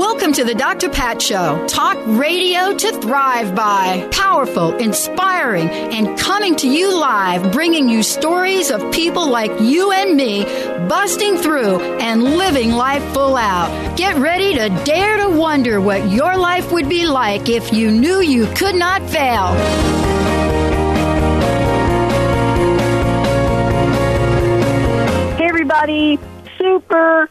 Welcome to the Dr. Pat Show. Talk radio to thrive by. Powerful, inspiring, and coming to you live, bringing you stories of people like you and me busting through and living life full out. Get ready to dare to wonder what your life would be like if you knew you could not fail. Hey, everybody. Super.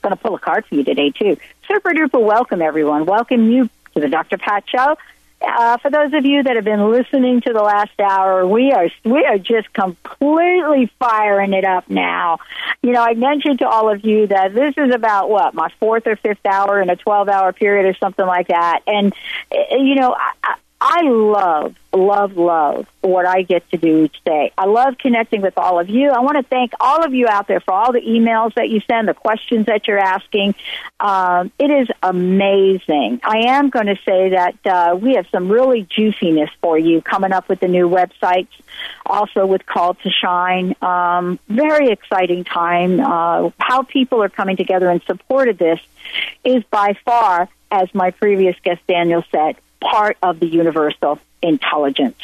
Going to pull a card for you today, too. Super duper welcome, everyone. Welcome you to the Dr. Pat Show. Uh, for those of you that have been listening to the last hour, we are we are just completely firing it up now. You know, I mentioned to all of you that this is about what my fourth or fifth hour in a twelve hour period or something like that, and uh, you know, I, I love, love, love what I get to do each day. I love connecting with all of you. I want to thank all of you out there for all the emails that you send, the questions that you're asking. Um, it is amazing. I am going to say that uh, we have some really juiciness for you coming up with the new websites, also with Call to Shine. Um, very exciting time. Uh, how people are coming together in support of this is by far, as my previous guest Daniel said, part of the universal intelligence.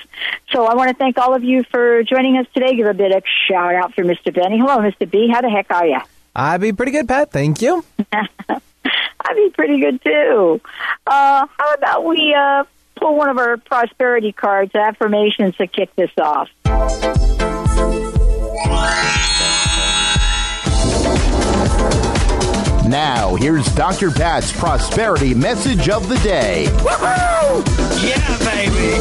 So I want to thank all of you for joining us today. Give a bit of shout out for Mr. Benny. Hello, Mr. B. How the heck are you? I'd be pretty good, Pat. Thank you. I'd be pretty good too. Uh, how about we uh, pull one of our prosperity cards, affirmations, to kick this off? Now, here's Dr. Pat's prosperity message of the day. Woohoo! Yeah, baby.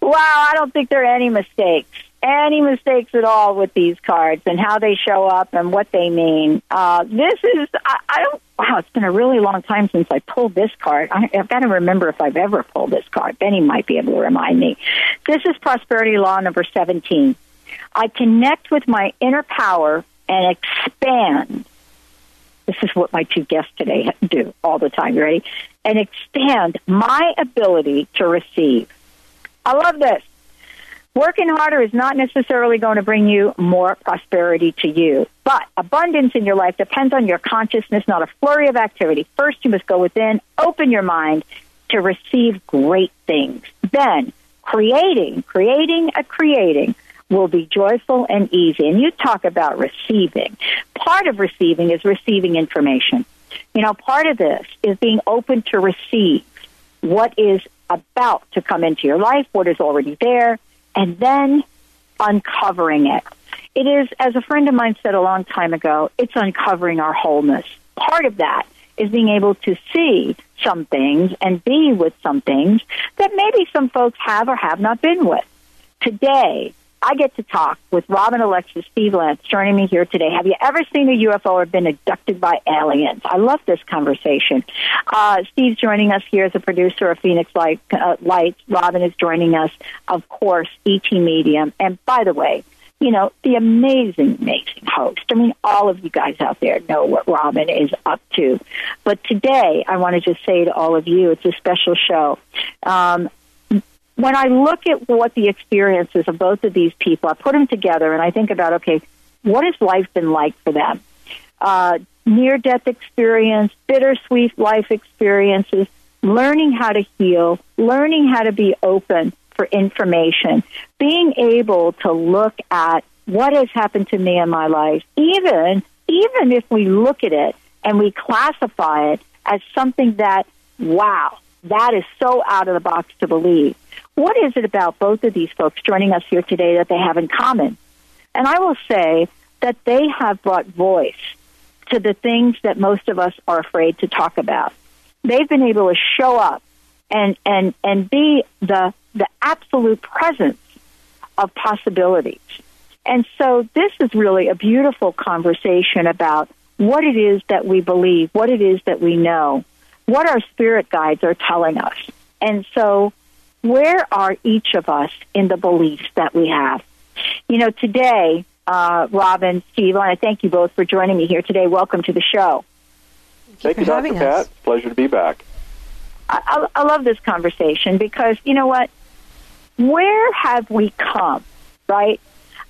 wow, I don't think there are any mistakes. Any mistakes at all with these cards and how they show up and what they mean. Uh, this is, I, I don't, wow, it's been a really long time since I pulled this card. I, I've got to remember if I've ever pulled this card. Benny might be able to remind me. This is Prosperity Law number 17. I connect with my inner power and expand. This is what my two guests today do all the time. You ready? And expand my ability to receive. I love this. Working harder is not necessarily going to bring you more prosperity to you, but abundance in your life depends on your consciousness, not a flurry of activity. First, you must go within, open your mind to receive great things. Then, creating, creating a creating will be joyful and easy. And you talk about receiving. Part of receiving is receiving information. You know, part of this is being open to receive what is about to come into your life, what is already there, and then uncovering it. It is, as a friend of mine said a long time ago, it's uncovering our wholeness. Part of that is being able to see some things and be with some things that maybe some folks have or have not been with. Today, I get to talk with Robin Alexis Steve Lantz joining me here today. Have you ever seen a UFO or been abducted by aliens? I love this conversation. Uh, Steve's joining us here as a producer of Phoenix Light, uh, Lights. Robin is joining us, of course, ET Medium. And by the way, you know, the amazing, amazing host. I mean, all of you guys out there know what Robin is up to. But today, I want to just say to all of you, it's a special show. Um, when I look at what the experiences of both of these people, I put them together and I think about, okay, what has life been like for them? Uh, near death experience, bittersweet life experiences, learning how to heal, learning how to be open for information, being able to look at what has happened to me in my life, even, even if we look at it and we classify it as something that, wow, that is so out of the box to believe what is it about both of these folks joining us here today that they have in common? And I will say that they have brought voice to the things that most of us are afraid to talk about. They've been able to show up and and and be the the absolute presence of possibilities. And so this is really a beautiful conversation about what it is that we believe, what it is that we know, what our spirit guides are telling us. And so where are each of us in the beliefs that we have? You know, today, uh, Robin, Steve, I want to thank you both for joining me here today. Welcome to the show. Thank you, Dr. Pat. Pleasure to be back. I, I, I love this conversation because, you know what? Where have we come, right?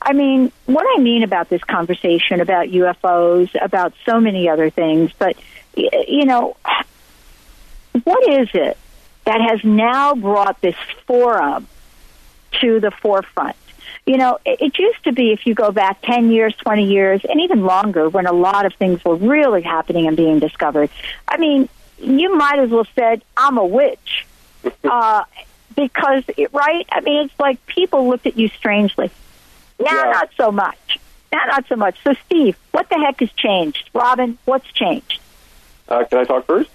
I mean, what I mean about this conversation about UFOs, about so many other things, but, you know, what is it that has now brought this forum to the forefront? You know, it, it used to be if you go back 10 years, 20 years, and even longer when a lot of things were really happening and being discovered. I mean, you might as well said, I'm a witch. uh, because, right? I mean, it's like people looked at you strangely. Now, yeah. not so much. Now, not so much. So, Steve, what the heck has changed? Robin, what's changed? Uh, can I talk first?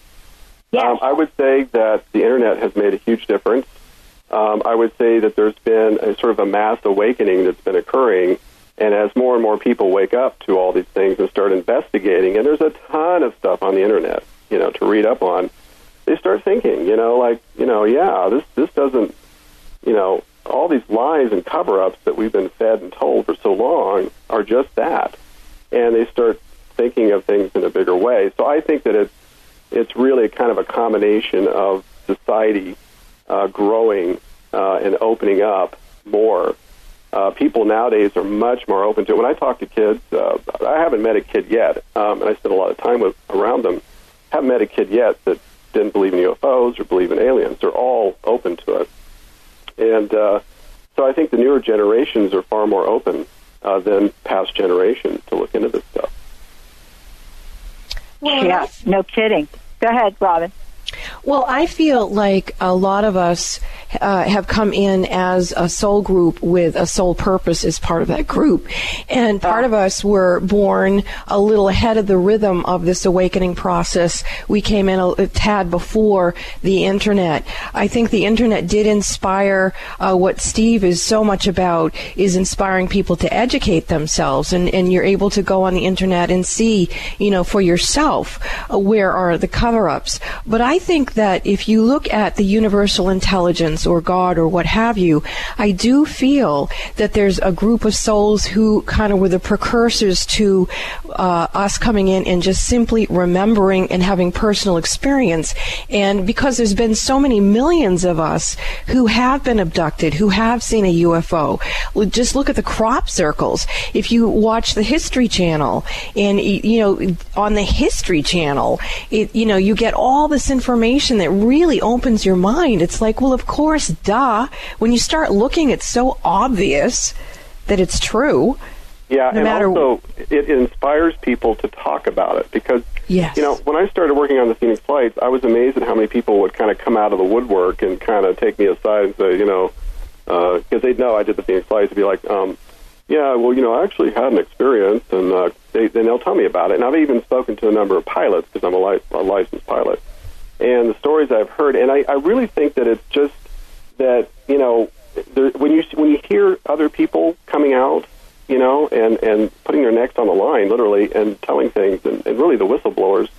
Yes. Um, I would say that the internet has made a huge difference. Um, I would say that there's been a sort of a mass awakening that's been occurring, and as more and more people wake up to all these things and start investigating, and there's a ton of stuff on the internet, you know, to read up on, they start thinking, you know, like, you know, yeah, this this doesn't, you know, all these lies and cover-ups that we've been fed and told for so long are just that, and they start thinking of things in a bigger way. So I think that it's it's really kind of a combination of society uh, growing uh, and opening up more. Uh, people nowadays are much more open to it. When I talk to kids, uh, I haven't met a kid yet, um, and I spend a lot of time with around them. Haven't met a kid yet that didn't believe in UFOs or believe in aliens. They're all open to it, and uh, so I think the newer generations are far more open uh, than past generations to look into this stuff. Yeah, no kidding. Go ahead, Robin. Well, I feel like a lot of us uh, have come in as a soul group with a soul purpose as part of that group. And part of us were born a little ahead of the rhythm of this awakening process. We came in a, a tad before the internet. I think the internet did inspire uh, what Steve is so much about is inspiring people to educate themselves. And, and you're able to go on the internet and see, you know, for yourself uh, where are the cover ups. But I think that if you look at the universal intelligence or God or what have you, I do feel that there's a group of souls who kind of were the precursors to uh, us coming in and just simply remembering and having personal experience. And because there's been so many millions of us who have been abducted, who have seen a UFO, just look at the crop circles. If you watch the History Channel, and you know on the History Channel, it you know you get all this information that really opens your mind. It's like, well, of course course, duh. When you start looking, it's so obvious that it's true. Yeah, no and matter also it inspires people to talk about it because yes. you know when I started working on the Phoenix Lights, I was amazed at how many people would kind of come out of the woodwork and kind of take me aside and say, you know, because uh, they'd know I did the Phoenix Lights, to be like, um, yeah, well, you know, I actually had an experience, and uh, they, then they'll tell me about it. And I've even spoken to a number of pilots because I'm a, li- a licensed pilot, and the stories I've heard, and I, I really think that it's just that you know there, when you when you hear other people coming out, you know, and and putting their necks on the line, literally, and telling things, and, and really the whistleblowers,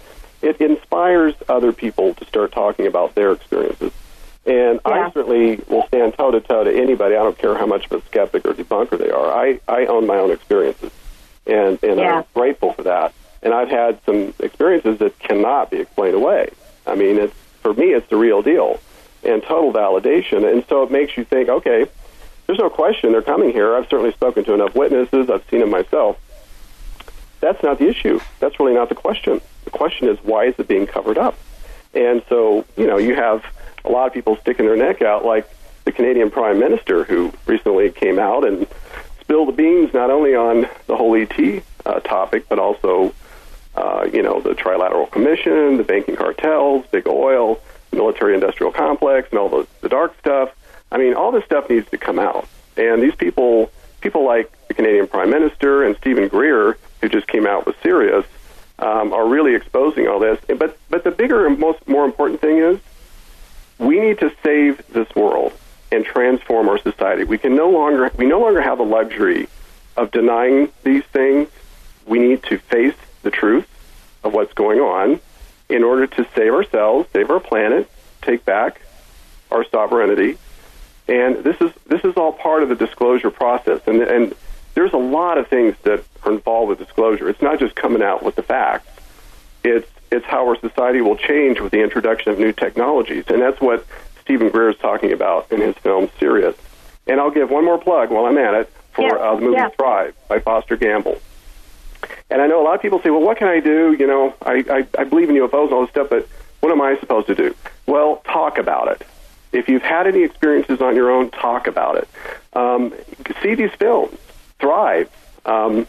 it inspires other people to start talking about their experiences. And yeah. I certainly will stand toe to toe to anybody. I don't care how much of a skeptic or debunker they are. I I own my own experiences, and and yeah. I'm grateful for that. And I've had some experiences that cannot be explained away. I mean, it's for me, it's the real deal and total validation. And so it makes you think, okay, there's no question they're coming here. I've certainly spoken to enough witnesses. I've seen them myself. That's not the issue. That's really not the question. The question is, why is it being covered up? And so, you know, you have a lot of people sticking their neck out, like the Canadian Prime Minister, who recently came out and spilled the beans not only on the whole ET uh, topic, but also, uh, you know, the Trilateral Commission, the banking cartels, big oil, military industrial complex and all the, the dark stuff. I mean, all this stuff needs to come out. And these people, people like the Canadian Prime Minister and Steven Greer, who just came out with Sirius, um, are really exposing all this. But but the bigger and most more important thing is we need to save this world and transform our society. We can no longer we no longer have the luxury of denying these things. We need to face the truth of what's going on in order to save ourselves, save our planet, take back our sovereignty. And this is this is all part of the disclosure process. And and there's a lot of things that are involved with disclosure. It's not just coming out with the facts. It's it's how our society will change with the introduction of new technologies, and that's what Steven Greer is talking about in his film Sirius. And I'll give one more plug while I'm at it for Yeah, uh, the movie yeah. Thrive by Foster Gamble. And I know a lot of people say, well, what can I do? You know, I, I, I believe in UFOs and all this stuff, but what am I supposed to do? Well, talk about it. If you've had any experiences on your own, talk about it. Um, see these films. Thrive. Um,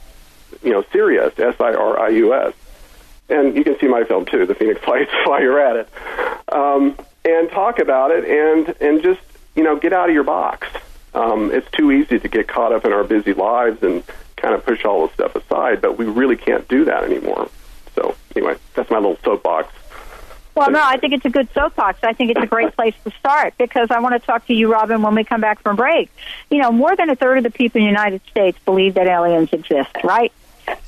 you know, Sirius, S-I-R-I-U-S. And you can see my film, too, The Phoenix Lights, while you're at it. Um, and talk about it and, and just, you know, get out of your box. Um, it's too easy to get caught up in our busy lives and kind of push all this stuff aside, but we really can't do that anymore. So, anyway, that's my little soapbox. Well, no, I think it's a good soapbox. I think it's a great place to start because I want to talk to you, Robin, when we come back from break. You know, more than a third of the people in the United States believe that aliens exist, right?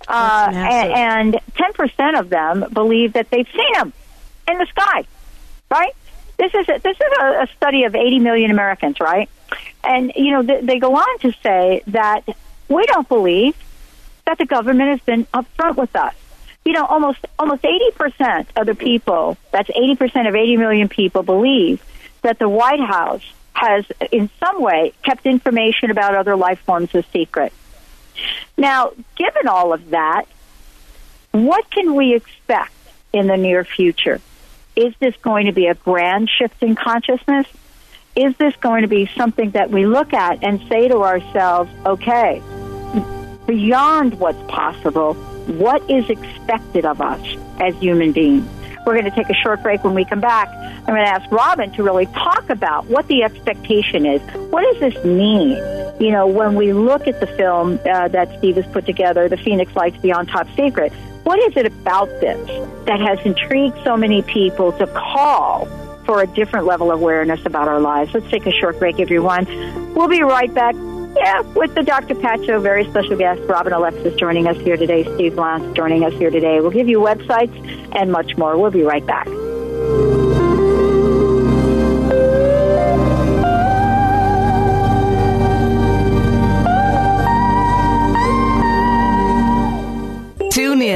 Uh, and, and 10% of them believe that they've seen them in the sky, right? This is a, this is a, a study of 80 million Americans, right? And you know, th- they go on to say that we don't believe that the government has been upfront with us. You know, almost almost 80% of the people, that's 80% of 80 million people believe that the White House has in some way kept information about other life forms a secret. Now, given all of that, what can we expect in the near future? Is this going to be a grand shift in consciousness? Is this going to be something that we look at and say to ourselves, okay, beyond what's possible, what is expected of us as human beings? We're going to take a short break. When we come back, I'm going to ask Robin to really talk about what the expectation is. What does this mean? You know, when we look at the film uh, that Steve has put together, The Phoenix Lights Beyond Top Secret, what is it about this that has intrigued so many people to call for a different level of awareness about our lives? Let's take a short break, everyone. We'll be right back. Yeah, with the Dr. Pat Show, very special guest, Robin Alexis joining us here today, Steve Lantz joining us here today. We'll give you websites and much more. We'll be right back.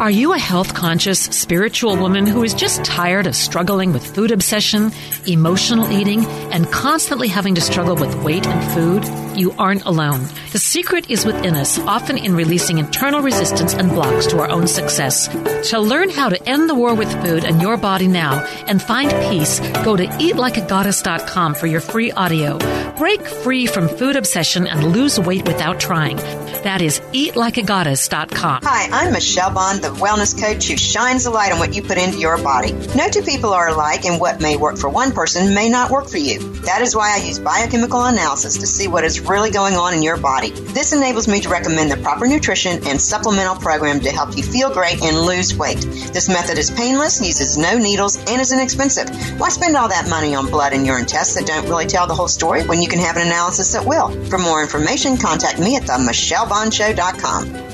Are you a health conscious, spiritual woman who is just tired of struggling with food obsession, emotional eating, and constantly having to struggle with weight and food? You aren't alone. The secret is within us, often in releasing internal resistance and blocks to our own success. To learn how to end the war with food and your body now and find peace, go to eatlikeagoddess.com for your free audio. Break free from food obsession and lose weight without trying. That is eatlikeagoddess.com. Hi, I'm Michelle Bond, the wellness coach who shines a light on what you put into your body. No two people are alike, and what may work for one person may not work for you. That is why I use biochemical analysis to see what is really going on in your body. This enables me to recommend the proper nutrition and supplemental program to help you feel great and lose weight. This method is painless, uses no needles, and is inexpensive. Why spend all that money on blood and urine tests that don't really tell the whole story when you can have an analysis that will? For more information, contact me at the michellebondshow.com.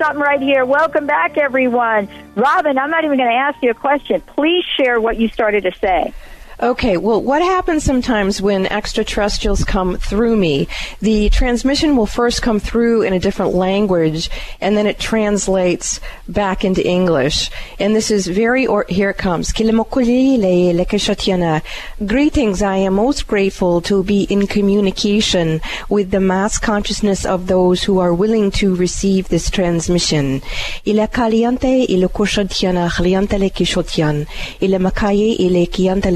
Something right here. Welcome back, everyone. Robin, I'm not even going to ask you a question. Please share what you started to say. Okay, well, what happens sometimes when extraterrestrials come through me? The transmission will first come through in a different language, and then it translates back into English. And this is very, or- here it comes. Greetings, I am most grateful to be in communication with the mass consciousness of those who are willing to receive this transmission. Ile caliente, kiante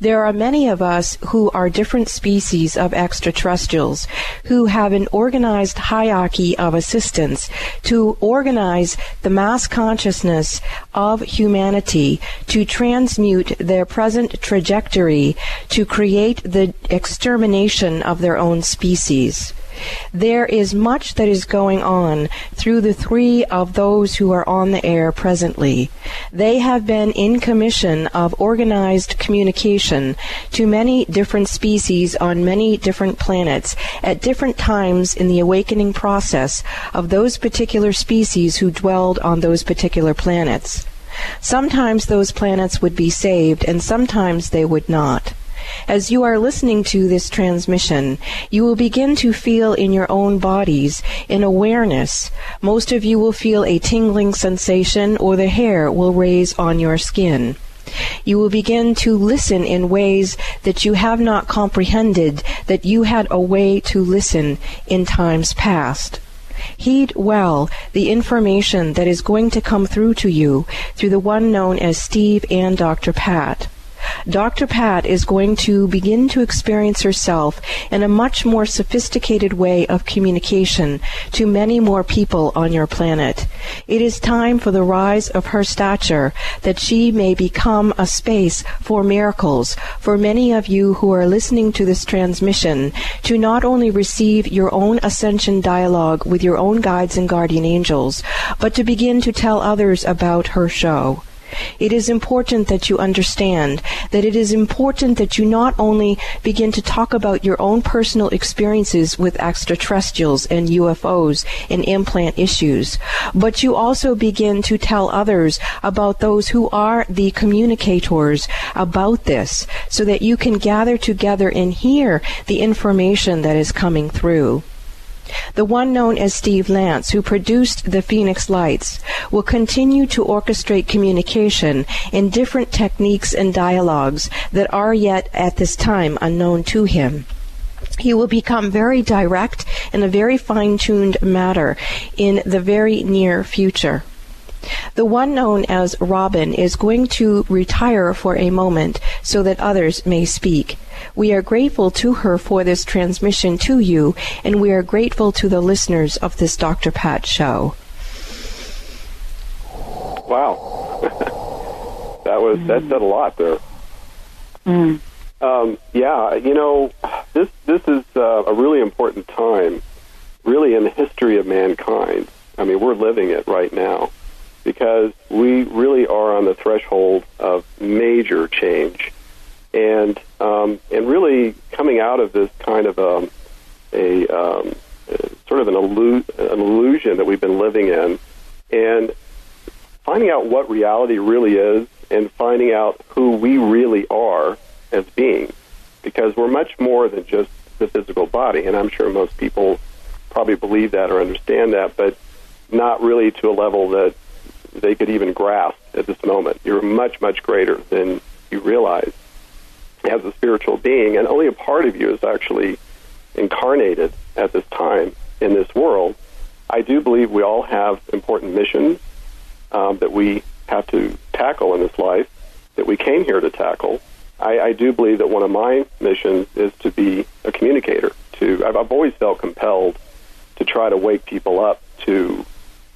There are many of us who are different species of extraterrestrials who have an organized hierarchy of assistance to organize the mass consciousness of humanity to transmute their present trajectory to create the extermination of their own species. There is much that is going on through the three of those who are on the air presently. They have been in commission of organized communication to many different species on many different planets at different times in the awakening process of those particular species who dwelled on those particular planets. Sometimes those planets would be saved and sometimes they would not. As you are listening to this transmission, you will begin to feel in your own bodies an awareness. Most of you will feel a tingling sensation or the hair will raise on your skin. You will begin to listen in ways that you have not comprehended that you had a way to listen in times past. Heed well the information that is going to come through to you through the one known as Steve and Dr. Pat. Dr. Pat is going to begin to experience herself in a much more sophisticated way of communication to many more people on your planet. It is time for the rise of her stature that she may become a space for miracles for many of you who are listening to this transmission to not only receive your own ascension dialogue with your own guides and guardian angels, but to begin to tell others about her show. It is important that you understand that it is important that you not only begin to talk about your own personal experiences with extraterrestrials and UFOs and implant issues, but you also begin to tell others about those who are the communicators about this so that you can gather together and hear the information that is coming through. The one known as Steve Lantz, who produced the Phoenix Lights, will continue to orchestrate communication in different techniques and dialogues that are yet at this time unknown to him. He will become very direct in a very fine tuned matter in the very near future. The one known as Robin is going to retire for a moment so that others may speak. We are grateful to her for this transmission to you, and we are grateful to the listeners of this Dr. Pat show. Wow. that was that said a lot there. Mm. Um, yeah, you know, this this is uh, a really important time, really in the history of mankind. I mean, we're living it right now because we really are on the threshold of major change, and um, and really coming out of this kind of um, a um, sort of an, illu- an illusion that we've been living in, and finding out what reality really is, and finding out who we really are as beings, because we're much more than just the physical body, and I'm sure most people probably believe that or understand that, but not really to a level that they could even grasp at this moment. You're much, much greater than you realize as a spiritual being, and only a part of you is actually incarnated at this time in this world. I do believe we all have important missions um, that we have to tackle in this life, that we came here to tackle. I, I do believe that one of my missions is to be a communicator. To I've, I've always felt compelled to try to wake people up to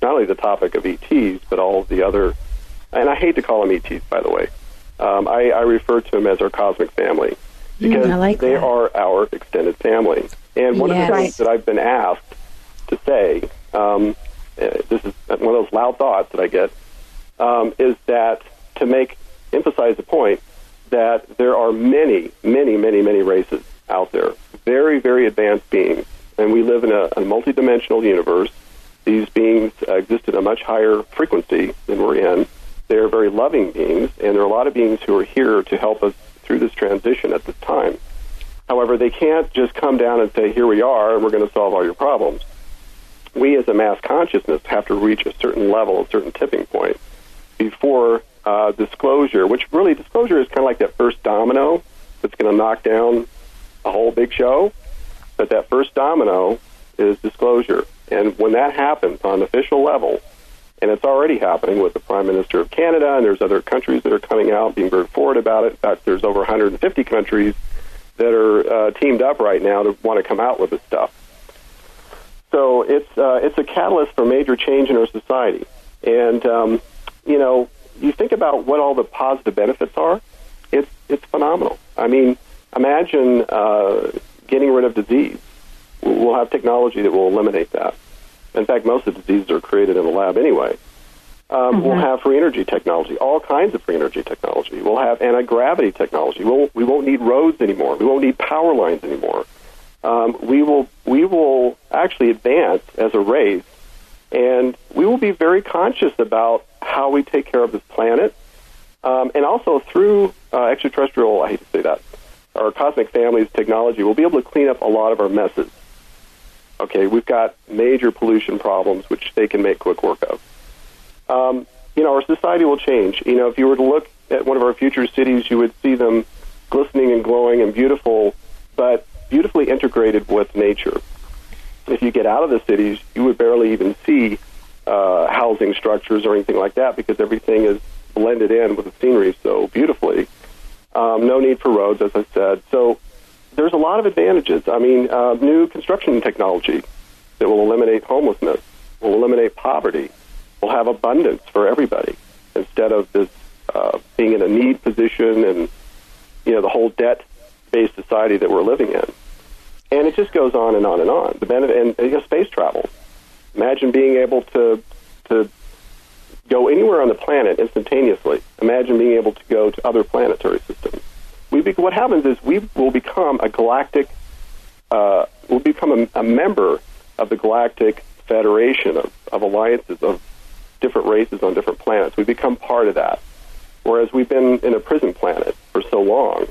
not only the topic of ETs, but all of the other, and I hate to call them ETs, by the way. Um, I, I refer to them as our cosmic family because Mm, like they that. are our extended family. And one of the things that I've been asked to say, um, uh, this is one of those loud thoughts that I get, um, is that to make emphasize the point that there are many, many, many, many races out there, very, very advanced beings, and we live in a, a multidimensional universe. These beings uh, exist at a much higher frequency than we're in. They are very loving beings, and there are a lot of beings who are here to help us through this transition at this time. However, they can't just come down and say, "Here we are, and we're going to solve all your problems." We, as a mass consciousness, have to reach a certain level, a certain tipping point, before uh, disclosure. Which really, disclosure is kind of like that first domino that's going to knock down a whole big show. But that first domino is disclosure, and when that happens on official level, and it's already happening with the Prime Minister of Canada, and there's other countries that are coming out being very forward about it. In fact, there's over 150 countries that are uh, teamed up right now to want to come out with this stuff. So it's uh, it's a catalyst for major change in our society, and um, you know, you think about what all the positive benefits are. It's it's phenomenal. I mean, imagine uh, getting rid of disease. We'll have technology that will eliminate that. In fact, most of the diseases are created in the lab anyway. Um, We'll have free energy technology, all kinds of free energy technology. We'll have anti gravity technology. We'll, we won't need roads anymore. We won't need power lines anymore. Um, we will we will actually advance as a race, and we will be very conscious about how we take care of this planet, um, and also through uh, extraterrestrial. I hate to say that, our cosmic families technology, we'll be able to clean up a lot of our messes. Okay, we've got major pollution problems, which they can make quick work of. Um, you know, our society will change. You know, if you were to look at one of our future cities, you would see them glistening and glowing and beautiful, but beautifully integrated with nature. If you get out of the cities, you would barely even see uh, housing structures or anything like that because everything is blended in with the scenery so beautifully. Um, no need for roads, as I said. So there's a lot of advantages. I mean, uh, new construction technology that will eliminate homelessness, will eliminate poverty, will have abundance for everybody instead of this uh, being in a need position and you know the whole debt-based society that we're living in. And it just goes on and on and on. The benefit and you know, space travel. Imagine being able to to go anywhere on the planet instantaneously. Imagine being able to go to other planetary systems. We be, what happens is we will become a galactic. Uh, we'll become a, a member of the galactic federation of, of alliances of different races on different planets. We become part of that. Whereas we've been in a prison planet for so long.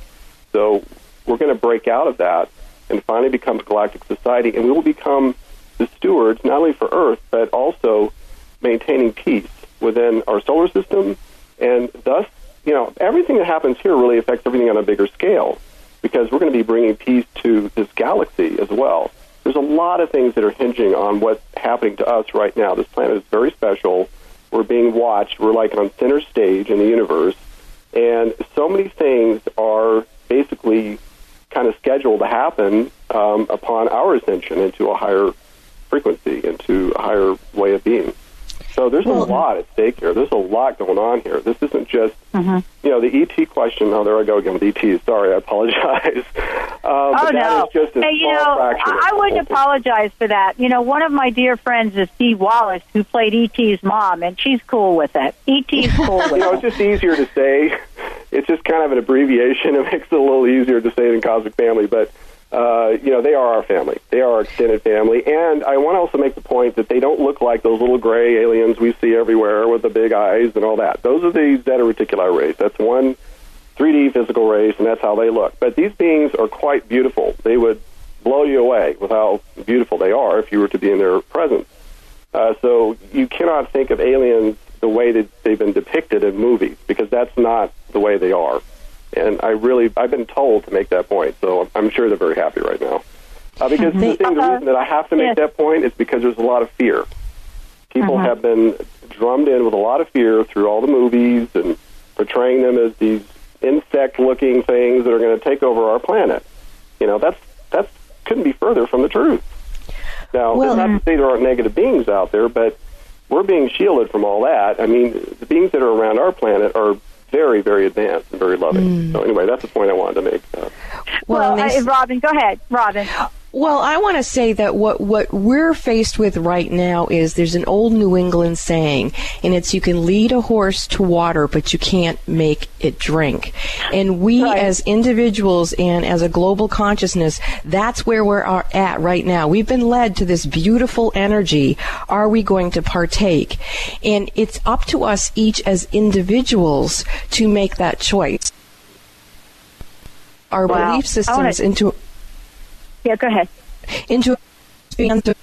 So we're going to break out of that and finally become a galactic society, and we will become the stewards not only for Earth but also maintaining peace within our solar system, and thus, you know, everything that happens here really affects everything on a bigger scale because we're going to be bringing peace to this galaxy as well. There's a lot of things that are hinging on what's happening to us right now. This planet is very special. We're being watched. We're like on center stage in the universe, and so many things are basically kind of scheduled to happen um, upon our ascension into a higher frequency, into a higher way of being. So there's Well- a lot at stake here. There's a lot going on here. This isn't just, Mm-hmm. you know, the ET question. Oh, there I go again with ET. Sorry, I apologize. Um, oh no! just a hey, you know, I, I wouldn't apologize for that. You know, one of my dear friends is Dee Wallace, who played E.T.'s mom, and she's cool with it. E.T.'s cool with you know, it. it's just easier to say. It's just kind of an abbreviation. It makes it a little easier to say than Cosmic Family, but uh, you know, they are our family. They are our extended family, and I want to also make the point that they don't look like those little gray aliens we see everywhere with the big eyes and all that. Those are the Zeta Reticuli race. That's one 3D physical race, and that's how they look. But these beings are quite beautiful. They would blow you away with how beautiful they are if you were to be in their presence. Uh, so you cannot think of aliens the way that they've been depicted in movies because that's not the way they are. And I really, I've been told to make that point, so I'm sure they're very happy right now. Uh, because the thing, the reason that I have to make Yes. that point is because there's a lot of fear. People Mhm. have been drummed in with a lot of fear through all the movies and portraying them as these insect-looking things that are going to take over our planet. You know, that's that's couldn't be further from the truth. Now, Well, not to say there aren't negative beings out there, but we're being shielded from all that. I mean, the beings that are around our planet are very, very advanced and very loving. So, anyway, that's the point I wanted to make. Uh, Well, and they uh, Robin, go ahead, Robin. Well, I want to say that what, what we're faced with right now is there's an old New England saying, and it's you can lead a horse to water, but you can't make it drink. And we as individuals and as a global consciousness, that's where we're at right now. We've been led to this beautiful energy. Are we going to partake? And it's up to us each as individuals to make that choice. Our Wow. belief systems wanna- into Yeah, go ahead. into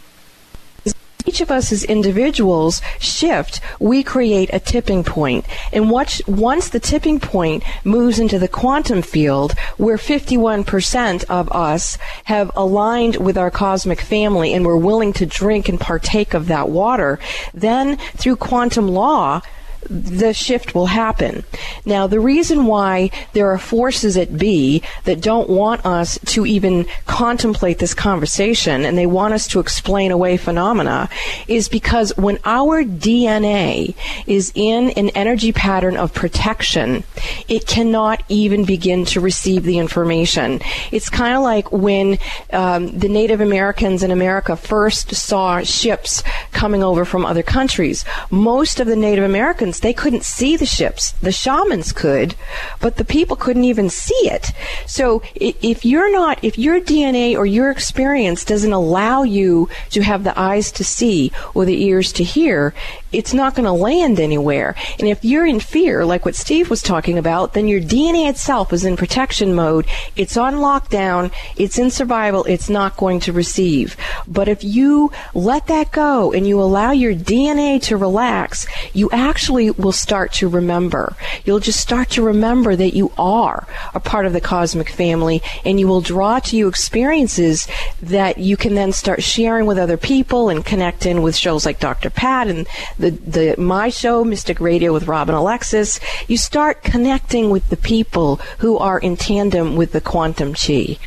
each of us as individuals shift, we create a tipping point. And watch, once the tipping point moves into the quantum field, where 51% of us have aligned with our cosmic family and we're willing to drink and partake of that water, then through quantum law, the shift will happen. Now, the reason why there are forces at B that don't want us to even contemplate this conversation and they want us to explain away phenomena is because when our DNA is in an energy pattern of protection, it cannot even begin to receive the information. It's kind of like when um, the Native Americans in America first saw ships coming over from other countries. Most of the Native Americans, they couldn't see the ships. The shamans could, but the people couldn't even see it. So if you're not, if your DNA or your experience doesn't allow you to have the eyes to see or the ears to hear, it's not going to land anywhere. And if you're in fear, like what Steve was talking about, then your DNA itself is in protection mode. It's on lockdown. It's in survival. It's not going to receive. But if you let that go and you allow your DNA to relax, you actually will start to remember. You'll just start to remember that you are a part of the cosmic family and you will draw to you experiences that you can then start sharing with other people and connect in with shows like Dr. Pat and the, the my show, Mystic Radio with Robin Alexis. You start connecting with the people who are in tandem with the quantum chi.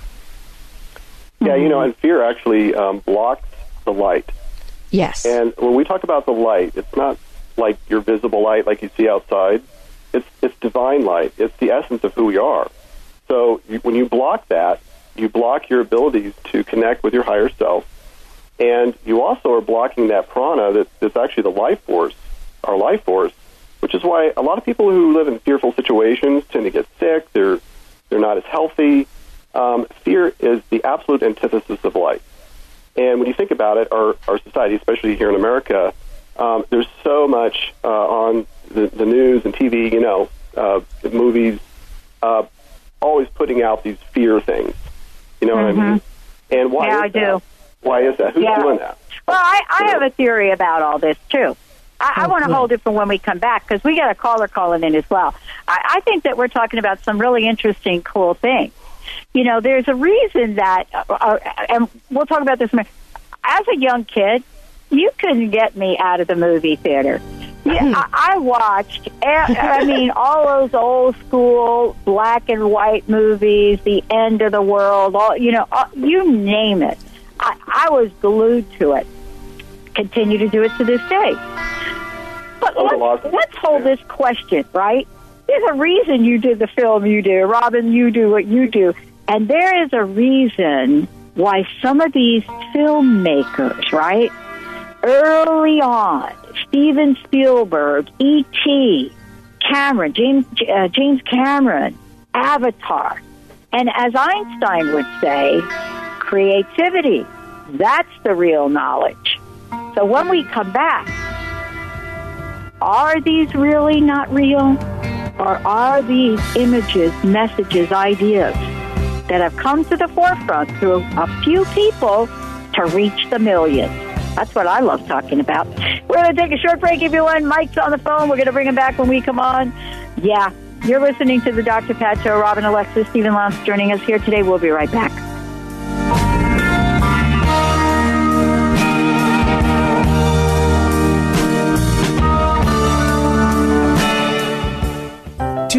Yeah, you know, and fear actually um, blocks the light. Yes. And when we talk about the light, it's not like your visible light like you see outside. It's it's divine light. It's the essence of who we are. So you, when you block that, you block your abilities to connect with your higher self, and you also are blocking that prana that, that's actually the life force, our life force, which is why a lot of people who live in fearful situations tend to get sick. They're they're not as healthy. Um, fear is the absolute antithesis of life. And when you think about it, our, our society, especially here in America, um, there's so much uh, on the, the news and TV, you know, uh, movies, uh, always putting out these fear things. You know what I mean? And why Yeah, I that? Why is that? Who's Yeah. doing that? Well, I, I have a theory about all this too. I, I want to hold it for when we come back because we got a caller calling in as well. I, I think that we're talking about some really interesting, cool things. You know, there's a reason that, uh, uh, and we'll talk about this. in a minute. As a young kid, you couldn't get me out of the movie theater. Yeah, I, I watched. I mean, all those old school black and white movies, The End of the World, all you know, all, you name it. I, I was glued to it. Continue to do it to this day. But let's, let's hold this question, right? There's a reason you did the film you do, Robin. You do what you do, and there is a reason why some of these filmmakers, right, early on, Steven Spielberg, E.T., Cameron, James, uh, James Cameron, Avatar, and as Einstein would say, creativity. That's the real knowledge. So when we come back, are these really not real? Or are these images, messages, ideas that have come to the forefront through a few people to reach the millions? That's what I love talking about. We're going to take a short break, everyone. Mike's on the phone. We're going to bring him back when we come on. Yeah, you're listening to the Dr. Pat Show. Robin Alexis, Stephen Lantz joining us here today. We'll be right back.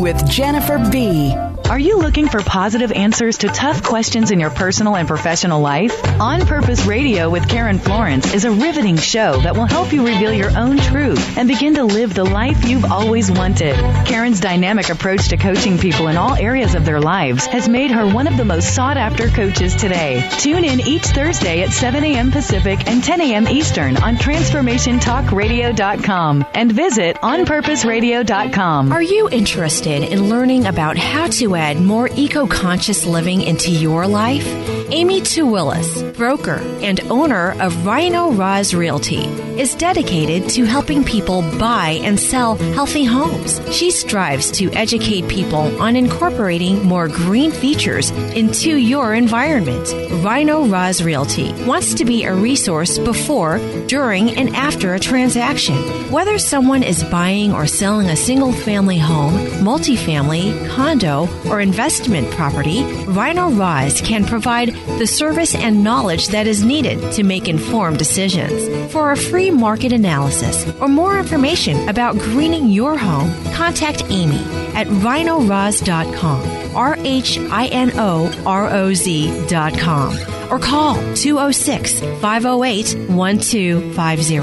with Jennifer B. Are you looking for positive answers to tough questions in your personal and professional life? On Purpose Radio with Karen Florence is a riveting show that will help you reveal your own truth and begin to live the life you've always wanted. Karen's dynamic approach to coaching people in all areas of their lives has made her one of the most sought after coaches today. Tune in each Thursday at 7 a.m. Pacific and 10 a.m. Eastern on TransformationTalkRadio.com and visit OnPurposeRadio.com. Are you interested in learning about how to more eco conscious living into your life? Amy Willis, broker and owner of Rhino Roz Realty, is dedicated to helping people buy and sell healthy homes. She strives to educate people on incorporating more green features into your environment. Rhino Roz Realty wants to be a resource before, during, and after a transaction. Whether someone is buying or selling a single family home, multifamily, condo, or investment property, Rhino Roz can provide the service and knowledge that is needed to make informed decisions. For a free market analysis or more information about greening your home, contact Amy at rhinoroz.com, R H I N O R O Z.com, or call 206 508 1250.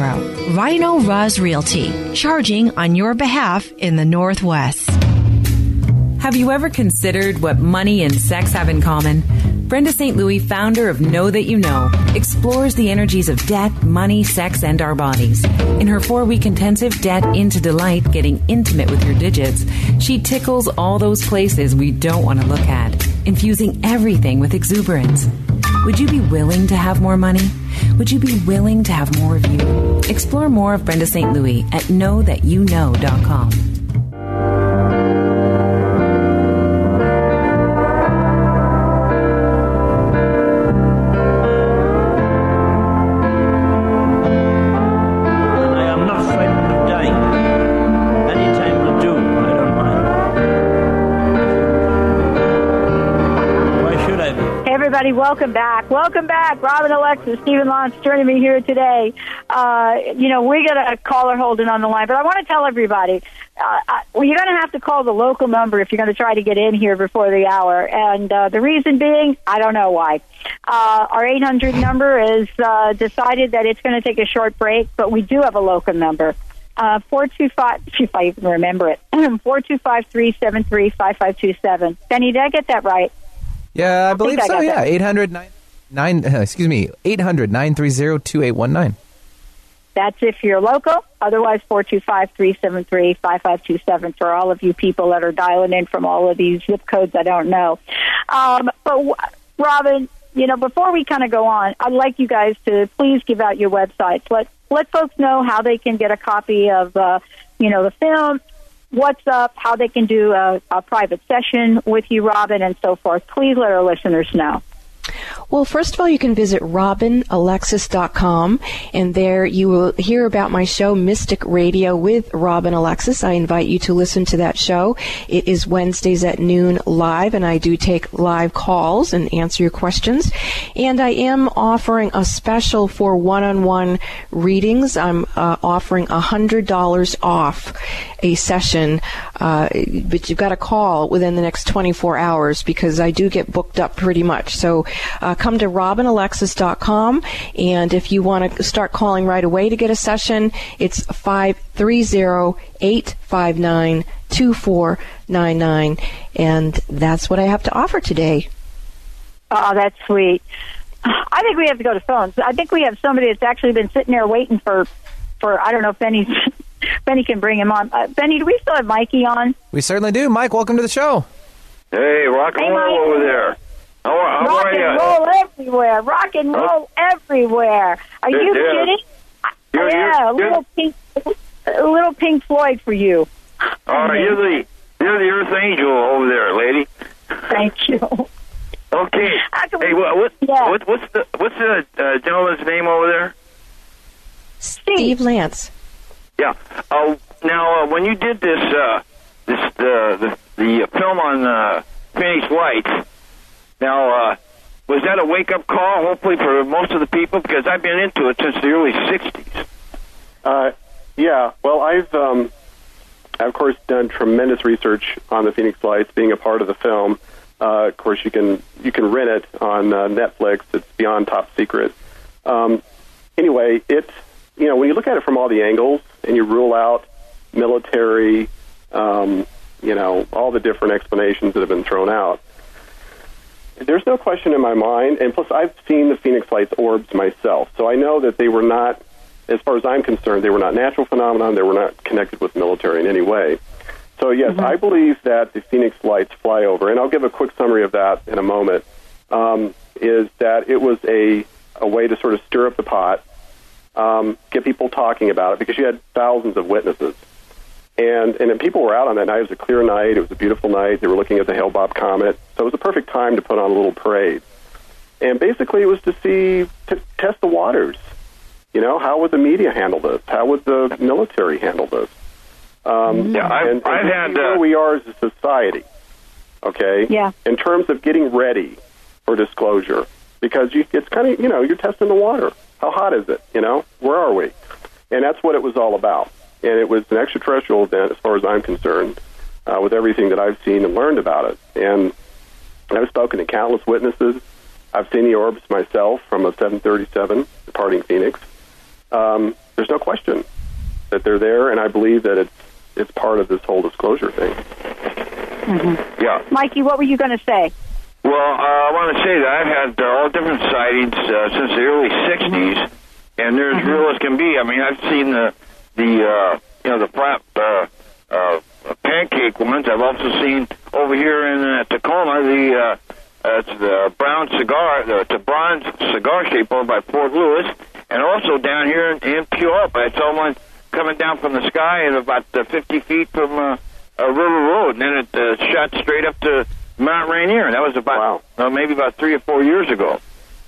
Rhino Roz Realty, charging on your behalf in the Northwest. Have you ever considered what money and sex have in common? Brenda St. Louis, founder of Know That You Know, explores the energies of debt, money, sex, and our bodies. In her four week intensive Debt into Delight, Getting Intimate with Your Digits, she tickles all those places we don't want to look at, infusing everything with exuberance. Would you be willing to have more money? Would you be willing to have more of you? Explore more of Brenda St. Louis at knowthatyouknow.com. Welcome back. Welcome back. Robin Alexis, Stephen Lantz joining me here today. Uh, you know, we got a caller holding on the line, but I want to tell everybody, uh, I, well, you're going to have to call the local number if you're going to try to get in here before the hour. And uh, the reason being, I don't know why. Uh, our 800 number is uh, decided that it's going to take a short break, but we do have a local number. Uh, 425, if I even remember it, 425 373 5527. Benny, did I get that right? Yeah, I believe so. got Yeah, that. 800 nine, nine uh, excuse me, 800 930 2819. That's if you're local. Otherwise, 425 373 5527 for all of you people that are dialing in from all of these zip codes I don't know. Um, but, w- Robin, you know, before we kind of go on, I'd like you guys to please give out your websites. Let, let folks know how they can get a copy of, uh, you know, the film, what's up, how they can do a, a private session with you, Robin, and so forth. Please let our listeners know. Well, first of all, you can visit robinalexis.com, and there you will hear about my show, Mystic Radio with Robin Alexis. I invite you to listen to that show. It is Wednesdays at noon live, and I do take live calls and answer your questions. And I am offering a special for one-on-one readings. I'm uh, offering $100 off a session, uh, but you've got to call within the next 24 hours because I do get booked up pretty much. So uh, come to robinalexis.com, and if you want to start calling right away to get a session, it's 530-859-2499, and that's what I have to offer today. Oh, that's sweet. I think we have to go to phones. I think we have somebody that's actually been sitting there waiting for, for I don't know if Benny's, Benny can bring him on. Uh, Benny, do we still have Mikey on? We certainly do. Mike, welcome to the show. Hey, rock and Hey, roll Mike. over there. How, how rock are and you? roll everywhere. Rock and roll everywhere. Are Yeah, you yeah. kidding? You're- yeah, you're- a little pink, a little Pink Floyd for you. Oh, you're the you're the Earth Angel over there, lady. Thank you. Okay. Hey, what, what, what what's the what's the uh, gentleman's name over there? Steve Lantz. Yeah. Oh, now uh, when you did this uh, this the the, the film on uh, Phoenix Lights, now uh, was that a wake up call? Hopefully for most of the people, because I've been into it since the early '60s. Uh, yeah, well, I've, um, I've, of course, done tremendous research on the Phoenix Lights, being a part of the film. Uh, of course, you can you can rent it on uh, Netflix. It's beyond top secret. Um, anyway, it's you know when you look at it from all the angles and you rule out military, um, you know all the different explanations that have been thrown out. There's no question in my mind, and plus I've seen the Phoenix Lights orbs myself, so I know that they were not, as far as I'm concerned, they were not natural phenomenon. They were not connected with military in any way. So yes, I believe that the Phoenix Lights flyover, and I'll give a quick summary of that in a moment, um, is that it was a a way to sort of stir up the pot, um, get people talking about it because you had thousands of witnesses, and and then people were out on that night. It was a clear night. It was a beautiful night. They were looking at the Hale-Bopp comet, so it was a perfect time to put on a little parade. And basically, it was to see to test the waters. You know, how would the media handle this? How would the military handle this? Um, Yeah, I've- and, and I've had, see where uh, we are as a society. Okay. Yeah. In terms of getting ready for disclosure, because you, it's kind of you know you're testing the water. How hot is it? You know, where are we? And that's what it was all about. And it was an extraterrestrial event, as far as I'm concerned, uh, with everything that I've seen and learned about it. And I've spoken to countless witnesses. I've seen the orbs myself from a 737 departing Phoenix. Um, there's no question that they're there, and I believe that it's it's part of this whole disclosure thing. Yeah. Mikey, what were you going to say? Well, uh, I want to say that I've had uh, all different sightings uh, since the early '60s, and they're as real as can be. I mean, I've seen the the uh, you know the flat uh, uh, pancake ones. I've also seen over here in uh, Tacoma the uh, uh, the brown cigar, the, a bronze cigar shape over by Fort Lewis, and also down here in, in Puyallup. I saw one coming down from the sky at about uh, 50 feet from uh, uh, River Road, and then it uh, shot straight up to Mount Rainier. And that was about uh, maybe about three or four years ago.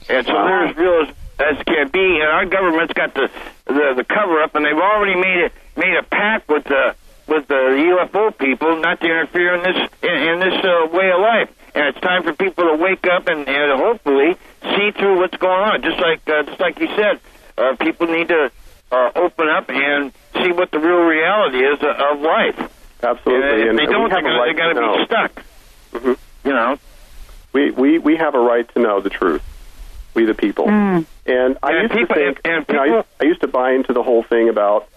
And so they're as real as, can be. And our government's got the the, the cover up, and they've already made it made a pact with the with the UFO people not to interfere in this in, in this uh, way of life. And it's time for people to wake up and, and hopefully see through what's going on. Just like uh, just like you said, uh, people need to uh, open up and see what the real reality is of, of life. Absolutely. And if they and don't, they're right to be stuck. Mm-hmm. You know. We, we we have a right to know the truth. We the people. And I And used people- to think, and- and you know, I, people- I used to buy into the whole thing about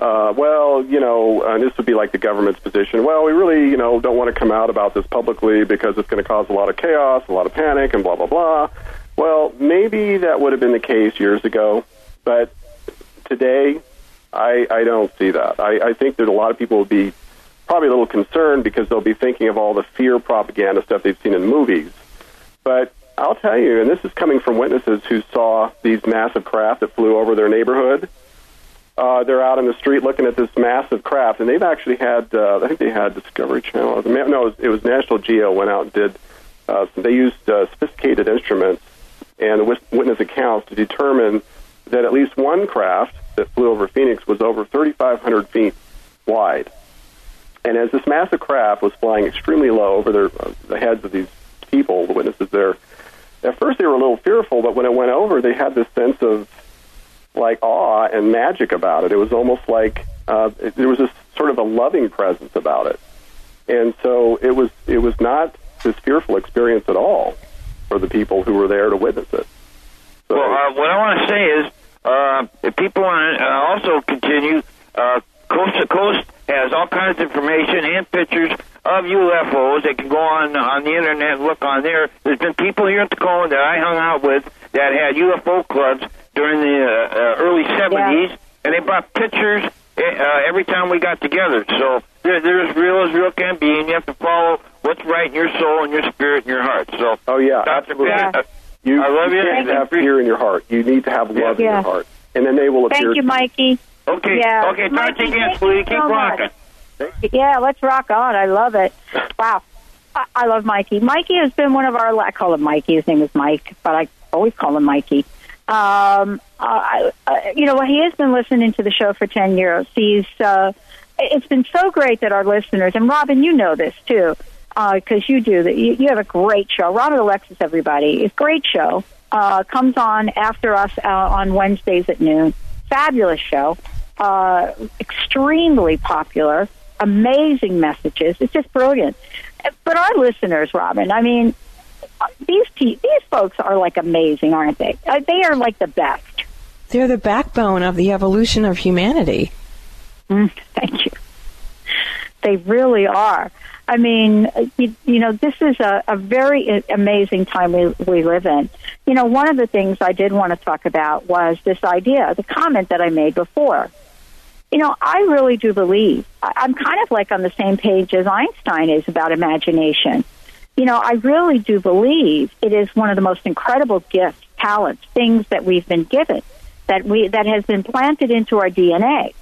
uh, well, you know, and this would be like the government's position. Well, we really, you know, don't want to come out about this publicly because it's going to cause a lot of chaos, a lot of panic, and blah blah blah. Well, maybe that would have been the case years ago, but today, I, I don't see that. I, I think that a lot of people will be probably a little concerned because they'll be thinking of all the fear propaganda stuff they've seen in movies. But I'll tell you, and this is coming from witnesses who saw these massive craft that flew over their neighborhood uh, they're out in the street looking at this massive craft, and they've actually had, uh, I think they had Discovery Channel. No, it was, it was National Geo went out and did. Uh, they used uh, sophisticated instruments and witness accounts to determine that at least one craft that flew over Phoenix was over 3,500 feet wide. And as this massive craft was flying extremely low over their, uh, the heads of these people, the witnesses there, at first they were a little fearful, but when it went over, they had this sense of like awe and magic about it. It was almost like uh, it, there was a sort of a loving presence about it, and so it was it was not this fearful experience at all for the people who were there to witness it. So, well, uh, what I want to say is, uh, if people want to uh, also continue, uh, Coast to Coast has all kinds of information and pictures of UFOs. They can go on on the internet and look on there. There's been people here in Tacoma that I hung out with that had UFO clubs during the uh, uh, early 70s, yeah. and they brought pictures uh, every time we got together. So they're, they're as real as real can be, and you have to follow what's right in your soul and your spirit and your heart. So, oh yeah, Dr. absolutely. Pat, uh, you, I love you. You can't have fear in your heart. You need to have love yeah. in your heart, and then they will appear. Thank you, Mikey. Okay. Yeah. Okay. Mikey, talk to you again, sweetie. Keep so rocking. Yeah, let's rock on. I love it. Wow. I, I love Mikey. Mikey has been one of our. I call him Mikey. His name is Mike, but I always call him Mikey. Um, uh, uh, you know, he has been listening to the show for 10 years. He's, uh, it's been so great that our listeners, and Robin, you know this too, because uh, you do that. You, you have a great show. Robin Alexis, everybody, it's a great show. Uh, comes on after us uh, on Wednesdays at noon. Fabulous show. Uh, extremely popular. Amazing messages. It's just brilliant. But our listeners, Robin, I mean, these these folks are like amazing, aren't they? Uh, they are like the best. They're the backbone of the evolution of humanity. Mm, thank you. They really are. I mean, you, you know, this is a, a very amazing time we, we live in. You know, one of the things I did want to talk about was this idea, the comment that I made before. You know, I really do believe, I'm kind of like on the same page as Einstein is about imagination you know, I really do believe it is one of the most incredible gifts, talents, things that we've been given that we that has been planted into our DNA.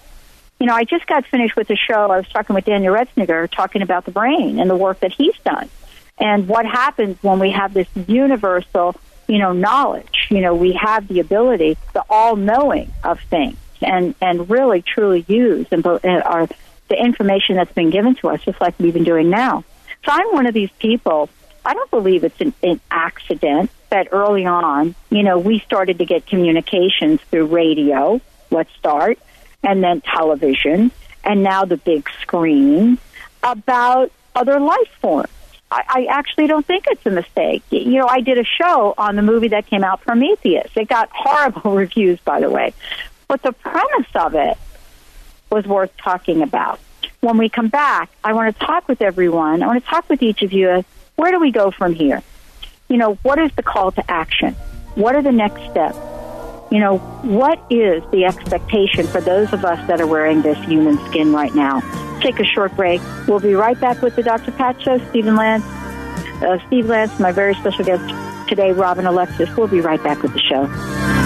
You know, I just got finished with a show. I was talking with Daniel Retzinger talking about the brain and the work that he's done, and what happens when we have this universal, you know, knowledge. You know, we have the ability, the all-knowing of things, and and really truly use and our the information that's been given to us, just like we've been doing now. So I'm one of these people. I don't believe it's an, an accident that early on, you know, we started to get communications through radio, let's start, and then television, and now the big screen about other life forms. I, I actually don't think it's a mistake. You know, I did a show on the movie that came out, Prometheus. It got horrible reviews, by the way. But the premise of it was worth talking about when we come back, I want to talk with everyone. I want to talk with each of you. Where do we go from here? You know, what is the call to action? What are the next steps? You know, what is the expectation for those of us that are wearing this human skin right now? Take a short break. We'll be right back with the Dr. Pat Show. Stephen Lantz, uh, Steve Lantz, my very special guest today, Robin Alexis. We'll be right back with the show.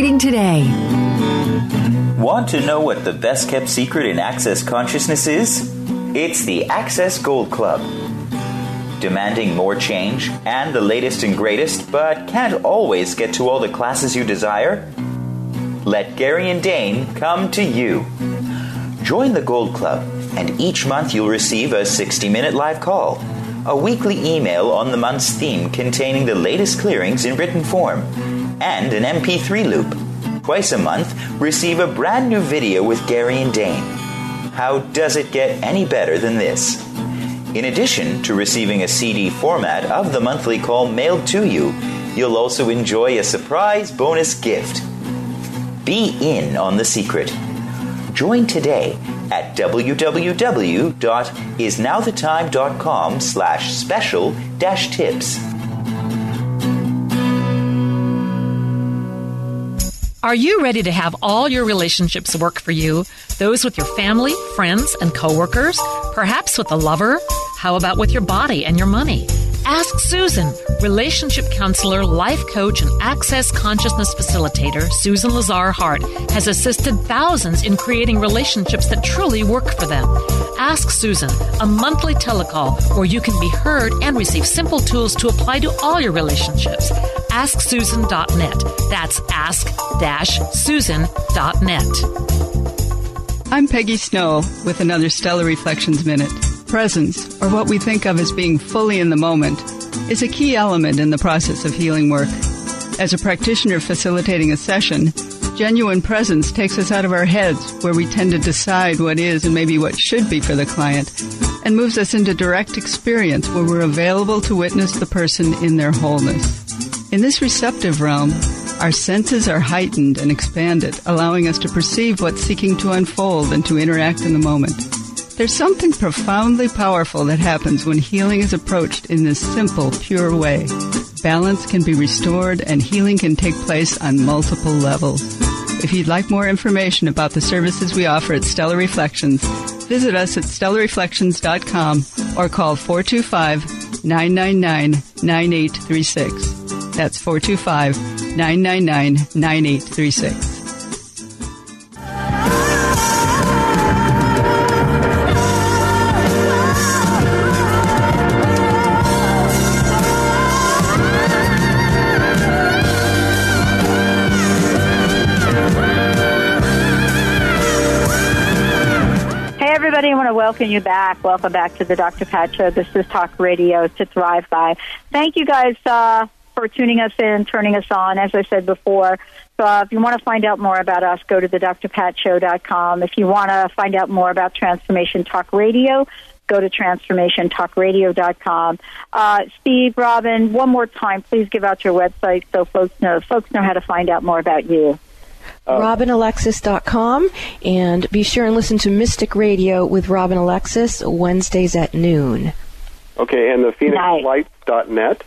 reading today. Want to know what the best kept secret in Access Consciousness is? It's the Access Gold Club. Demanding more change and the latest and greatest, but can't always get to all the classes you desire? Let Gary and Dane come to you. Join the Gold Club, and each month you'll receive a 60 minute live call, a weekly email on the month's theme containing the latest clearings in written form, and an MP3 loop. Twice a month, receive a brand new video with Gary and Dane. How does it get any better than this? In addition to receiving a CD format of the monthly call mailed to you, you'll also enjoy a surprise bonus gift. Be in on the secret. Join today at www.isnowthetime.com slash special dash tips. Are you ready to have all your relationships work for you? Those with your family, friends, and coworkers? Perhaps with a lover? How about with your body and your money? Ask Susan, relationship counselor, life coach, and access consciousness facilitator, Susan Lazar Hart, has assisted thousands in creating relationships that truly work for them. Ask Susan, a monthly telecall where you can be heard and receive simple tools to apply to all your relationships. AskSusan.net. That's ask-susan.net. I'm Peggy Snow with another Stellar Reflections Minute. Presence, or what we think of as being fully in the moment, is a key element in the process of healing work. As a practitioner facilitating a session, genuine presence takes us out of our heads where we tend to decide what is and maybe what should be for the client and moves us into direct experience where we're available to witness the person in their wholeness. In this receptive realm, our senses are heightened and expanded, allowing us to perceive what's seeking to unfold and to interact in the moment. There's something profoundly powerful that happens when healing is approached in this simple, pure way. Balance can be restored and healing can take place on multiple levels. If you'd like more information about the services we offer at Stellar Reflections, visit us at stellarreflections.com or call 425 999 9836. That's 425 999 9836. Welcome you back. Welcome back to the Dr. Pat Show. This is Talk Radio to Thrive By. Thank you guys uh, for tuning us in, turning us on, as I said before. So uh, if you want to find out more about us, go to the drpatshow.com. If you want to find out more about Transformation Talk Radio, go to transformationtalkradio.com. Uh, Steve, Robin, one more time, please give out your website so folks know folks know how to find out more about you. Uh, RobinAlexis.com and be sure and listen to Mystic Radio with Robin Alexis Wednesdays at noon. Okay, and the PhoenixLights.net,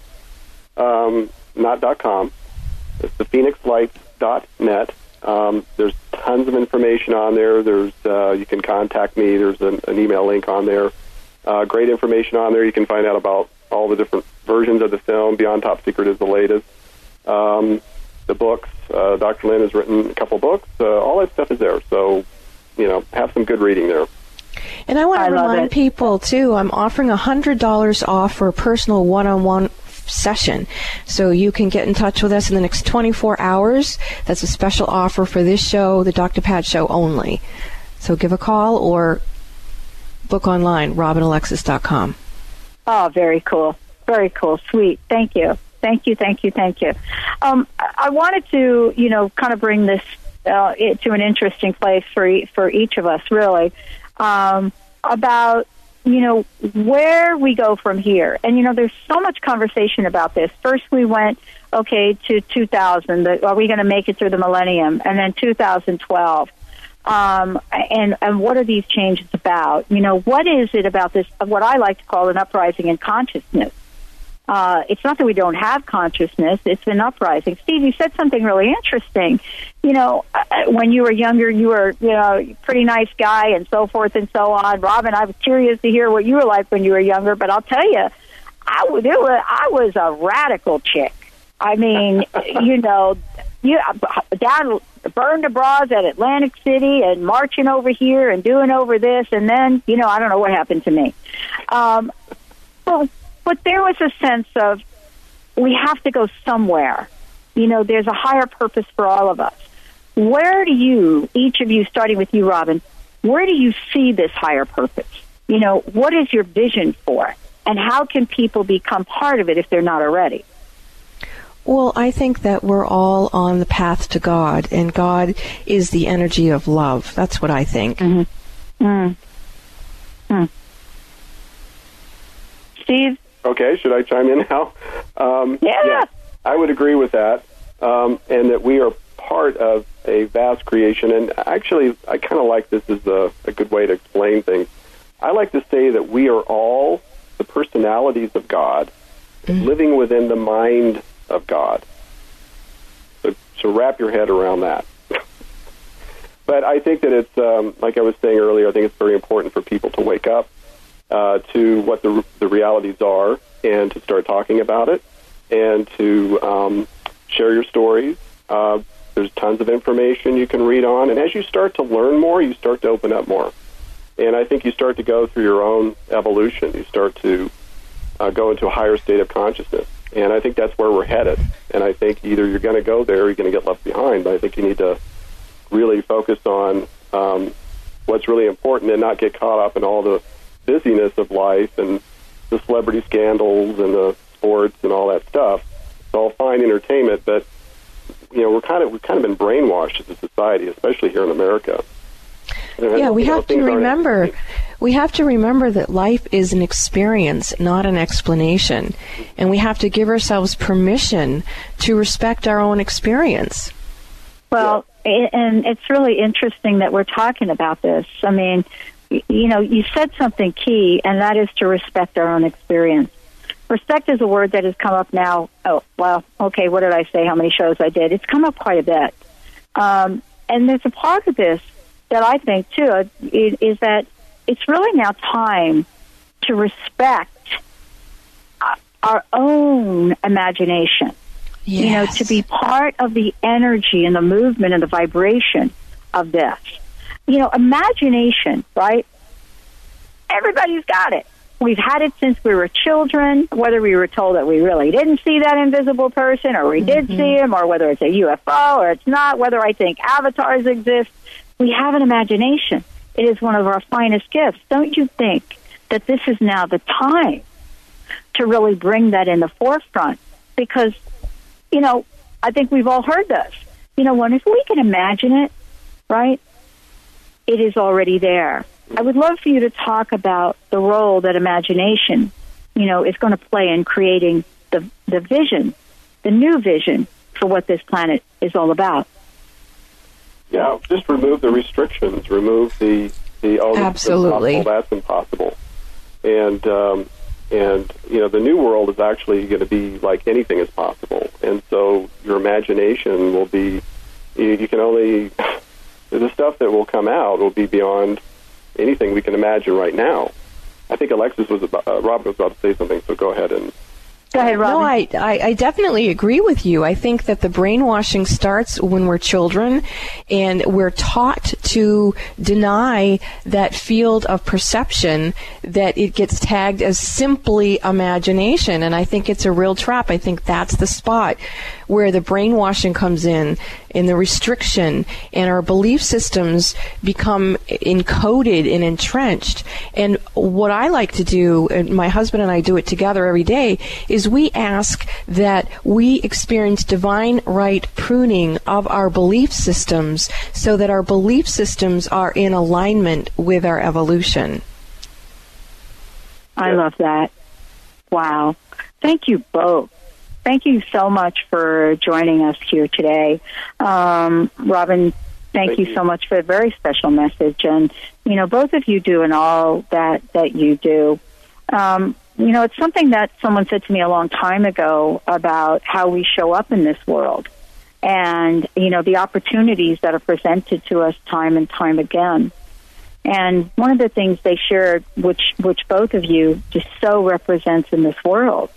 um, not .com. It's the PhoenixLights.net. Um, there's tons of information on there. There's uh, you can contact me. There's an, an email link on there. Uh, great information on there. You can find out about all the different versions of the film. Beyond Top Secret is the latest. Um, the books. Uh, Dr. Lynne has written a couple books. Uh, all that stuff is there. So, you know, have some good reading there. And I want to I remind people too. I'm offering a hundred dollars off for a personal one-on-one session, so you can get in touch with us in the next 24 hours. That's a special offer for this show, the Dr. Pat Show only. So give a call or book online, robinalexis.com. Oh, very cool. Very cool. Sweet. Thank you. Thank you. Thank you. Thank you. Um, I wanted to, you know, kind of bring this uh, it- to an interesting place for for each of us, really, um, about you know where we go from here. And you know, there's so much conversation about this. First, we went okay to 2000. The, are we going to make it through the millennium? And then 2012 um, and and what are these changes about? You know, what is it about this? What I like to call an uprising in consciousness. Uh, it's not that we don't have consciousness; it's an uprising. Steve, you said something really interesting. You know, uh, when you were younger, you were you know pretty nice guy and so forth and so on. Robin, I was curious to hear what you were like when you were younger, but I'll tell you, I it was I was a radical chick. I mean, you know, you down burned bras at Atlantic City and marching over here and doing over this, and then you know I don't know what happened to me. Um, but but there was a sense of we have to go somewhere. You know, there's a higher purpose for all of us. Where do you, each of you, starting with you, Robin, where do you see this higher purpose? You know, what is your vision for it? And how can people become part of it if they're not already? Well, I think that we're all on the path to God, and God is the energy of love. That's what I think. Mm-hmm. Mm. Mm. Steve? Okay, should I chime in now? Um, yeah. I would agree with that, um, and that we are part of a vast creation. And actually, I kind of like this as a, a good way to explain things. I like to say that we are all the personalities of God Mm-hmm. living within the mind of God. So, so wrap your head around that. but I think that it's, um, like I was saying earlier, I think it's very important for people to wake up uh, to what the, the realities are and to start talking about it and to um, share your stories. Uh, there's tons of information you can read on. And as you start to learn more, you start to open up more. And I think you start to go through your own evolution. You start to uh, go into a higher state of consciousness. And I think that's where we're headed. And I think either you're going to go there or you're going to get left behind. But I think you need to really focus on um, what's really important and not get caught up in all the busyness of life and the celebrity scandals and the sports and all that stuff. It's all fine entertainment, but you know we're kind of we've kind of been brainwashed as a society, especially here in America. And, Yeah, we you know, have to remember we have to remember that life is an experience, not an explanation. And we have to give ourselves permission to respect our own experience. Well, a- and it's really interesting that we're talking about this. I mean, y- you know, you said something key, and that is to respect our own experience. Respect is a word that has come up now. Oh, well, okay, what did I say? How many shows I did? It's come up quite a bit. Um, and there's a part of this that I think, too, uh, is that it's really now time to respect uh, our own imagination you know, to be part of the energy and the movement and the vibration of this. You know, imagination, right? Everybody's got it. We've had it since we were children, whether we were told that we really didn't see that invisible person or we did mm-hmm. see him, or whether it's a UFO or it's not, whether I think avatars exist. We have an imagination. It is one of our finest gifts. Don't you think that this is now the time to really bring that in the forefront? Because you know, I think we've all heard this. You know, when if we can imagine it, right? It is already there. I would love for you to talk about the role that imagination, you know, is going to play in creating the the vision, the new vision for what this planet is all about. Yeah, just remove the restrictions. Remove the the oh, Absolutely. impossible, that's impossible. And um, and you know the new world is actually going to be like anything is possible. And so your imagination will be you, you can only the stuff that will come out will be beyond anything we can imagine right now. I think Alexis was about, uh, Robin was about to say something, so go ahead and Go ahead, Robin. No, I, I, I definitely agree with you. I think that the brainwashing starts when we're children and we're taught to deny that field of perception that it gets tagged as simply imagination. And I think it's a real trap. I think that's the spot where the brainwashing comes in and the restriction and our belief systems become encoded and entrenched. And what I like to do, and my husband and I do it together every day, is we ask that we experience divine right pruning of our belief systems so that our belief systems are in alignment with our evolution. I love that. Wow. Thank you both. Thank you so much for joining us here today. Um, Robin, thank, you, so much for a very special message. And, you know, both of you do and all that, that you do. Um, you know, it's something that someone said to me a long time ago about how we show up in this world and, you know, the opportunities that are presented to us time and time again. And one of the things they shared, which which both of you just so represents in this world,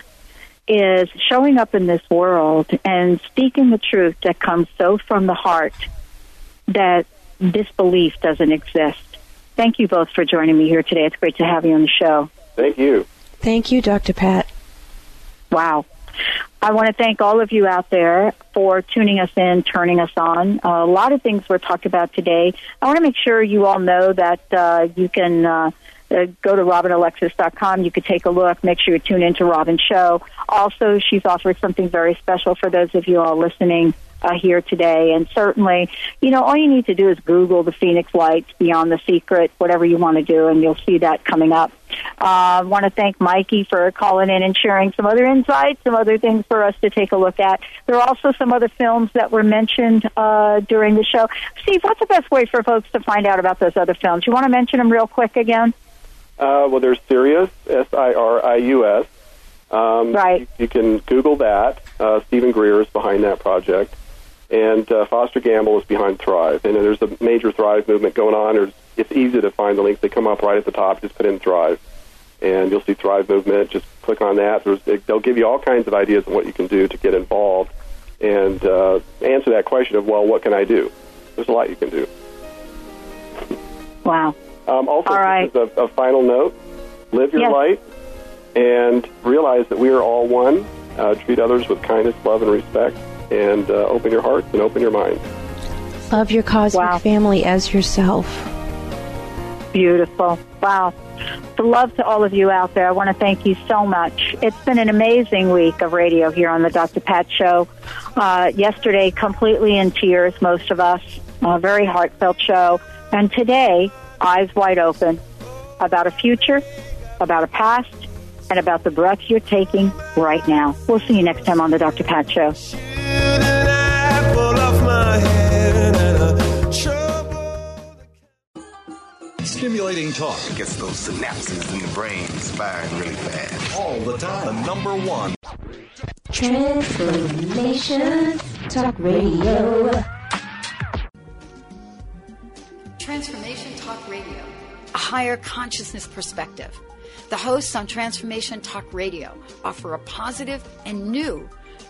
is showing up in this world and speaking the truth that comes so from the heart that disbelief doesn't exist. Thank you both for joining me here today. It's great to have you on the show. thank you. Thank you, Dr. Pat. Wow. I want to thank all of you out there for tuning us in, turning us on. Uh, a lot of things were talked about today. I want to make sure you all know that uh, you can uh, uh, go to robinalexis.com. You could take a look. Make sure you tune into Robin's show. Also, she's offered something very special for those of you all listening uh, here today. And certainly, you know, all you need to do is Google the Phoenix Lights Beyond the Secret, whatever you want to do, and you'll see that coming up. I uh, want to thank Mikey for calling in and sharing some other insights, some other things for us to take a look at. There are also some other films that were mentioned uh, during the show. Steve, what's the best way for folks to find out about those other films? You want to mention them real quick again? Uh, well, there's Sirius, S I R I U S. Um, right. You, you, can Google that. Uh, Steven Greer is behind that project and uh, Foster Gamble is behind Thrive. And there's a major Thrive movement going on. There's, it's easy to find the links. They come up right at the top. Just put in Thrive, and you'll see Thrive movement. Just click on that. There's, they'll give you all kinds of ideas on what you can do to get involved and uh, answer that question of, well, what can I do? There's a lot you can do. Wow. Um, also, all right. a, a, final note: live your yes. life and realize that we are all one. Uh, treat others with kindness, love, and respect and uh, open your hearts and open your mind. Love your cosmic wow. family as yourself. Beautiful. Wow. The love to all of you out there. I want to thank you so much. It's been an amazing week of radio here on the Dr. Pat Show. Uh, yesterday, completely in tears, most of us. A very heartfelt show. And today, eyes wide open about a future, about a past, and about the breath you're taking right now. We'll see you next time on the Dr. Pat Show. Stimulating talk it gets those synapses in the brain firing really fast. All the time. The number one. Transformation Talk Radio. Transformation Talk Radio. A higher consciousness perspective. The hosts on Transformation Talk Radio offer a positive and new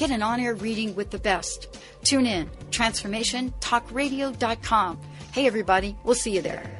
Get an on air reading with the best. Tune in, transformationtalkradio.com. Hey, everybody, we'll see you there.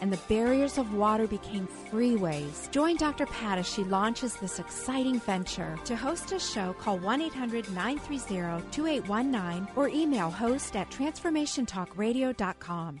and the barriers of water became freeways. Join Dr. Pat as she launches this exciting venture. To host a show, call 1 800 930 2819 or email host at transformationtalkradio.com.